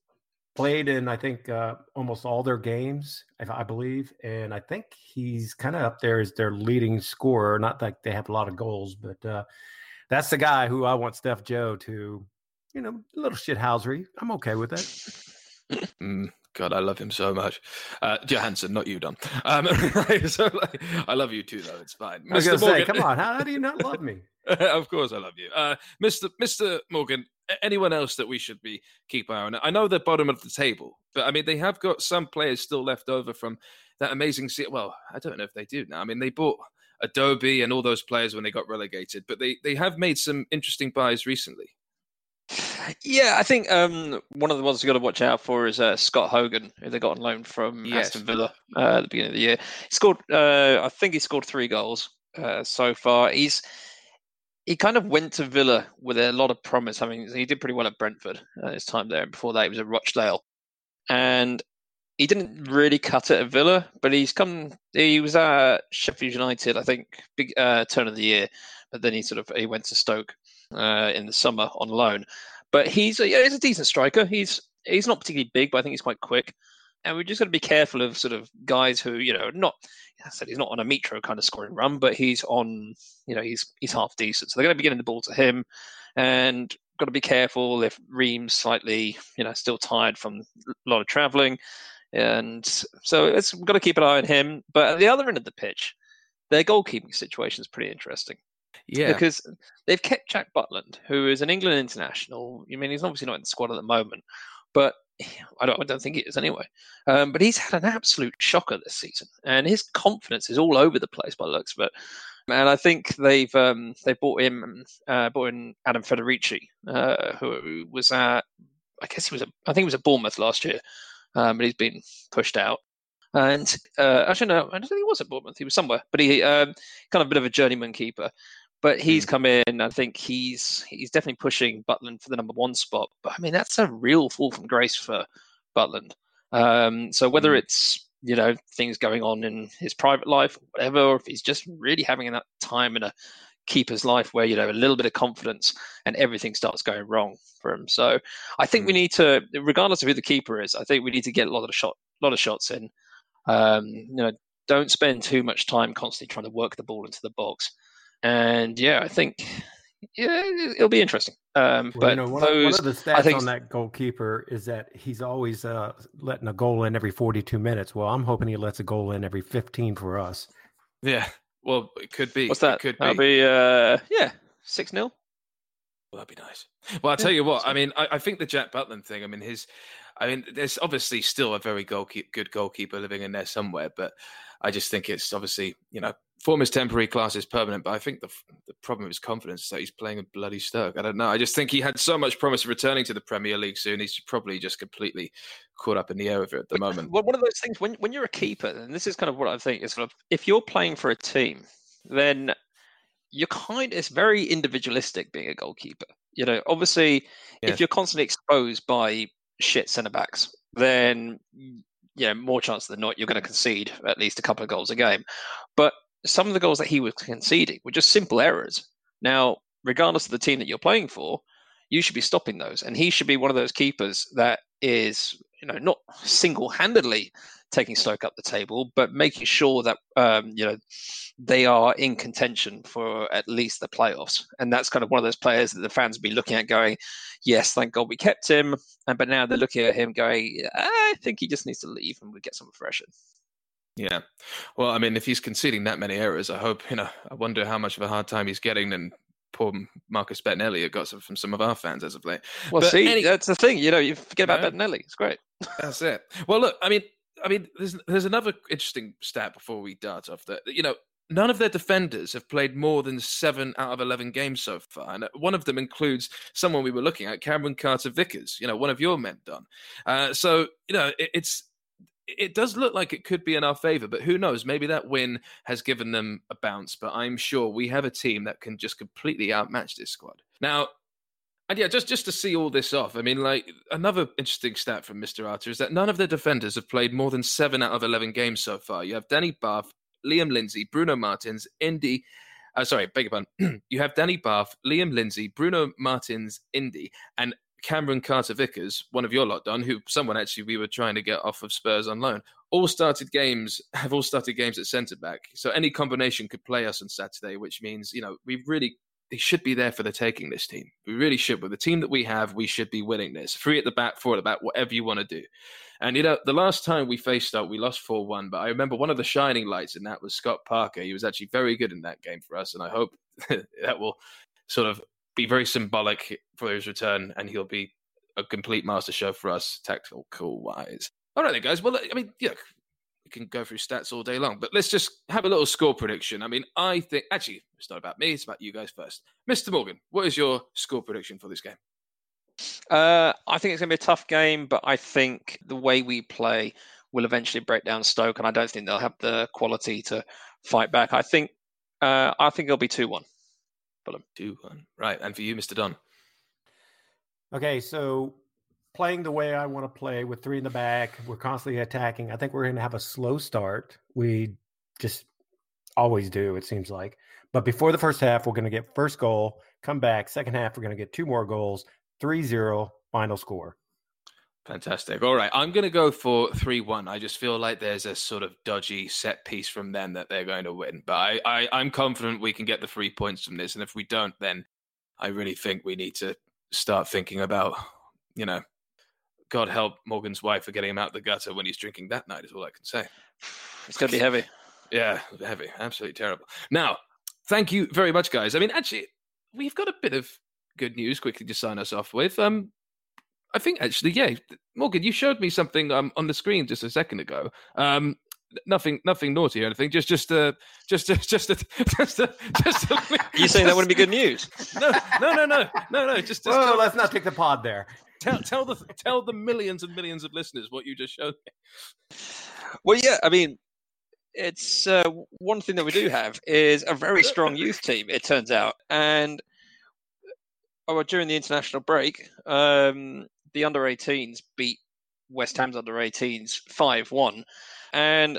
Speaker 6: played in I think uh, almost all their games, I believe, and I think he's kind of up there as their leading scorer. Not like they have a lot of goals, but uh, that's the guy who I want Steph Joe to, you know, a little shithousery. I'm okay with that. [LAUGHS]
Speaker 2: mm, God, I love him so much. Uh, Johansen, not you, Don. Um, [LAUGHS] so, like, I love you too, though. It's fine.
Speaker 6: I was going to say, come on, how, how, do you not love [LAUGHS] me? [LAUGHS]
Speaker 2: of course, I love you, uh, Mister Mister Morgan anyone else that we should be keep eye on? I know they're bottom of the table, but I mean they have got some players still left over from that amazing. Se- well, I don't know if they do now. I mean they bought Afobe and all those players when they got relegated, but they they have made some interesting buys recently.
Speaker 7: Yeah, I think um, one of the ones you got to watch out for is uh, Scott Hogan, who they got on loan from yes. Aston Villa uh, at the beginning of the year. He scored, uh, I think he scored three goals uh, so far. He's he kind of went to Villa with a lot of promise. I mean, he did pretty well at Brentford uh, his time there, and before that, he was at Rochdale, and he didn't really cut it at Villa, but he's come. He was at Sheffield United, I think, big uh, turn of the year, but then he sort of he went to Stoke uh, in the summer on loan. But he's a, he's a decent striker. He's he's not particularly big, but I think he's quite quick. And we're just got to be careful of sort of guys who, you know, not I said he's not on a Mitro kind of scoring run, but he's on, you know, he's he's half decent. So they're going to be getting the ball to him, and got to be careful if Ream's slightly, you know, still tired from a lot of travelling, and so it's we've got to keep an eye on him. But at the other end of the pitch, their goalkeeping situation is pretty interesting.
Speaker 2: Yeah,
Speaker 7: because they've kept Jack Butland, who is an England international. I mean, he's obviously not in the squad at the moment, but [SIGHS] I don't, I don't think it is anyway. Um, but he's had an absolute shocker this season, and his confidence is all over the place by the looks it. And I think they've um, they bought him, uh, bought in Adam Federici, uh, who was at, I guess he was, at, I think he was at Bournemouth last year, um, but he's been pushed out. And uh, actually, no, I don't think he was at Bournemouth. He was somewhere, but he um, kind of a bit of a journeyman keeper. But he's mm. come in. I think he's he's definitely pushing Butland for the number one spot. But I mean, that's a real fall from grace for Butland. Um, so whether mm. it's you know things going on in his private life, whatever, or if he's just really having that time in a keeper's life where you know a little bit of confidence and everything starts going wrong for him. So I think mm. we need to, regardless of who the keeper is, I think we need to get a lot of shot, lot of shots in. Um, you know, don't spend too much time constantly trying to work the ball into the box. And yeah, I think yeah, it'll be interesting. Um, well, but you know,
Speaker 6: one,
Speaker 7: those,
Speaker 6: of, one, of, the stats think, on that goalkeeper is that he's always uh, letting a goal in every 42 minutes. Well, I'm hoping he lets a goal in every 15 for us.
Speaker 2: Yeah, well, it could be.
Speaker 7: What's that?
Speaker 2: It could
Speaker 7: That'll be, be uh, yeah, six 0
Speaker 2: Well, that'd be nice. Well, I'll tell you what. I mean, I, I, think the Jack Butland thing. I mean, his. I mean, there's obviously still a very goalkeep, good goalkeeper living in there somewhere, but I just think it's obviously you know form is temporary, class is permanent. But I think the the problem with his confidence is that he's playing a bloody Stoke. I don't know. I just think he had so much promise of returning to the Premier League soon. He's probably just completely caught up in the air of it at the uh, moment.
Speaker 7: Well, one of those things when when you're a keeper, and this is kind of what I think is sort of if you're playing for a team, then you're kind. It's very individualistic being a goalkeeper. You know, obviously, yeah. if you're constantly exposed by shit centre backs, then you know more chance than not you're going to concede at least a couple of goals a game. But some of the goals that he was conceding were just simple errors. Now, regardless of the team that you're playing for, you should be stopping those. And he should be one of those keepers that is, you know, not single-handedly taking Stoke up the table, but making sure that um, you know they are in contention for at least the playoffs. And that's kind of one of those players that the fans will be looking at, going, "Yes, thank God we kept him." And but now they're looking at him, going, "I think he just needs to leave, and we get some freshen."
Speaker 2: Yeah. Well, I mean, if he's conceding that many errors, I hope, you know, I wonder how much of a hard time he's getting and poor Marcus Bettinelli got some from some of our fans as of late.
Speaker 7: Well,
Speaker 2: But
Speaker 7: see,
Speaker 2: any-
Speaker 7: that's the thing. You know, you forget about
Speaker 2: Yeah.
Speaker 7: Bettinelli. It's great.
Speaker 2: That's it. Well, look, I mean, I mean, there's there's another interesting stat before we dart off that you know none of their defenders have played more than seven out of eleven games so far, and one of them includes someone we were looking at, Cameron Carter Vickers. You know, one of your men, done. Uh, so you know, it, it's it does look like it could be in our favor, but who knows? Maybe that win has given them a bounce. But I'm sure we have a team that can just completely outmatch this squad. Now, and yeah, just just to see all this off, I mean, like another interesting stat from Mr. Arter is that none of their defenders have played more than seven out of eleven games so far. You have Danny Batth, Liam Lindsay, Bruno Martins, Indi. Uh, sorry, beg your pardon. [CLEARS THROAT] you have Danny Batth, Liam Lindsay, Bruno Martins, Indi, and Cameron Carter Vickers, one of your lot, Don, who someone actually we were trying to get off of Spurs on loan. All started games, [LAUGHS] have all started games at centre back. So any combination could play us on Saturday, which means, you know, we really they should be there for the taking this team. We really should. With the team that we have, we should be winning this. Three at the back, four at the back, whatever you want to do. And you know, the last time we faced up, we lost 4 1. But I remember one of the shining lights in that was Scott Parker. He was actually very good in that game for us. And I hope [LAUGHS] that will sort of be very symbolic for his return and he'll be a complete master show for us, tactical wise. All right, then, guys. Well, I mean, yeah, we can go through stats all day long, but let's just have a little score prediction. I mean, I think actually it's not about me; it's about you guys first. Mr. Morgan, what is your score prediction for this game?
Speaker 7: Uh, I think it's going to be a tough game, but I think the way we play will eventually break down Stoke, and I don't think they'll have the quality to fight back. I think uh, I think it'll be two one.
Speaker 2: Two one, right? And for you, Mr. Dunn,
Speaker 6: Okay, so playing the way I want to play with three in the back, we're constantly attacking. I think we're going to have a slow start. We just always do, it seems like. But before the first half, we're going to get first goal, come back. Second half, we're going to get two more goals, 3 0, final score.
Speaker 2: fantastic. All right, I'm going to go for three one. I just feel like there's a sort of dodgy set piece from them that they're going to win, but I, I I'm confident we can get the three points from this, and if we don't, then I really think we need to start thinking about, you know, God help Morgan's wife for getting him out the gutter when he's drinking that night, is all I can say.
Speaker 7: It's going to be heavy.
Speaker 2: Yeah, heavy. Absolutely terrible. Now, thank you very much, guys. I mean, actually, we've got a bit of good news quickly to sign us off with. Um, I think actually, yeah, Morgan, you showed me something um, on the screen just a second ago. Um, nothing, nothing naughty or anything. Just, just, uh, just, just, just, a, just, a, [LAUGHS] just. A,
Speaker 7: You saying that wouldn't be good news?
Speaker 2: No, no, no, no, no, no. Just, just
Speaker 6: Well,
Speaker 2: tell,
Speaker 6: let's not take the pod there.
Speaker 2: Tell, tell the tell the millions and millions of listeners what you just showed me.
Speaker 7: Well, yeah. I mean, it's uh, one thing that we do have is a very strong youth team. It turns out, and oh, during the international break, um, the under 18s beat West Ham's under 18s five one, and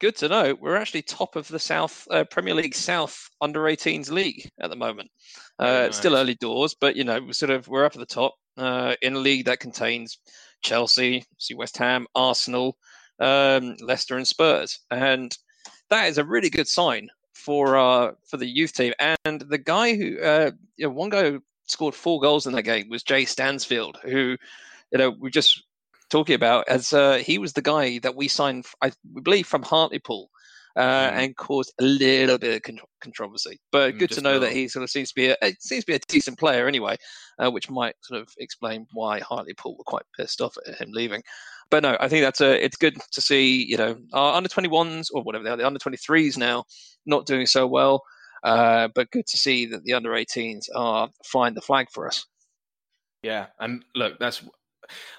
Speaker 7: good to know we're actually top of the South uh, Premier League South under 18s league at the moment. Uh, it's Still early doors, but you know, we're sort of we're up at the top uh, in a league that contains Chelsea, see West Ham, Arsenal, um, Leicester, and Spurs, and that is a really good sign for uh, for the youth team. And the guy who, uh, you know, one guy who scored four goals in that game was Jay Stansfield, who, you know, we just talking about as uh, he was the guy that we signed, I believe, from Hartlepool. Uh,
Speaker 2: Mm.
Speaker 7: And caused a little bit of con- controversy, but
Speaker 2: Mm,
Speaker 7: good to know that he sort of seems to be a seems to be a decent player anyway, uh, which might sort of explain why Hartlepool were quite pissed off at him leaving. But no, I think that's a it's good to see you know our under 21s or whatever they are, the under 23s now not doing so well, uh, but good to see that the under 18s are flying the flag for us.
Speaker 2: Yeah, and look, that's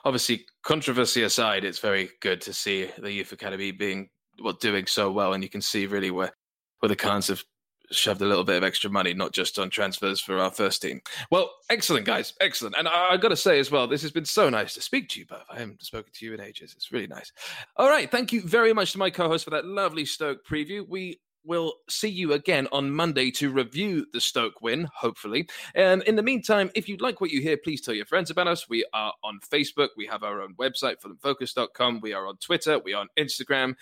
Speaker 2: obviously controversy aside. It's very good to see the youth academy being well doing so well, and you can see really where where the Khans have shoved a little bit of extra money, not just on transfers for our first team. Well, excellent, guys, excellent. And I, I got to say as well, this has been so nice to speak to you both. I haven't spoken to you in ages. It's really nice. All right, thank you very much to my co-host for that lovely Stoke preview. We will see you again on Monday to review the Stoke win, hopefully. And in the meantime, if you like what you hear, please tell your friends about us. We are on Facebook. We have our own website, fulhamfocus.com. We are on Twitter. We are on Instagram.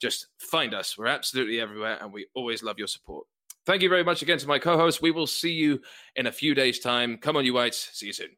Speaker 2: Just find us. We're absolutely everywhere, and we always love your support. Thank you very much again to my co host. We will see you in a few days' time. Come on, you whites. See you soon.